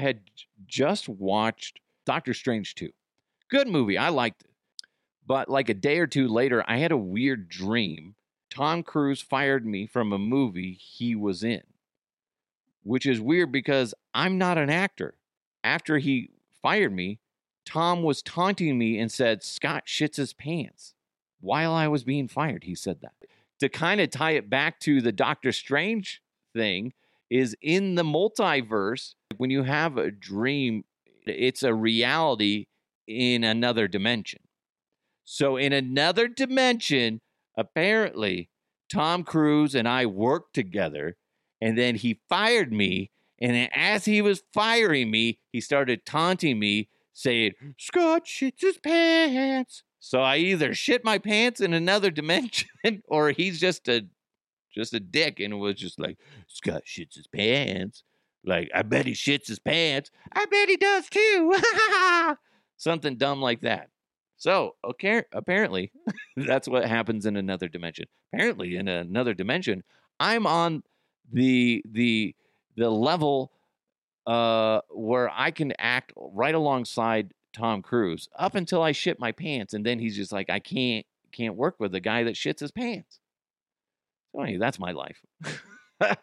had just watched Doctor Strange 2. Good movie. I liked it. But like a day or two later, I had a weird dream. Tom Cruise fired me from a movie he was in, which is weird because I'm not an actor. After he fired me, Tom was taunting me and said, Scott shits his pants. While I was being fired, he said that. To kind of tie it back to the Doctor Strange thing, is in the multiverse, when you have a dream, it's a reality in another dimension. So, in another dimension, apparently, Tom Cruise and I worked together, and then he fired me. And as he was firing me, he started taunting me, saying, Scott shits his pants. So I either shit my pants in another dimension or he's just a just a dick and was just like, Scott shits his pants. Like, I bet he shits his pants. I bet he does too. Something dumb like that. So, okay, apparently, that's what happens in another dimension. Apparently, in another dimension, I'm on the the the level uh where I can act right alongside Tom Cruise up until I shit my pants, and then he's just like, I can't can't work with a guy that shits his pants. So anyway, that's my life.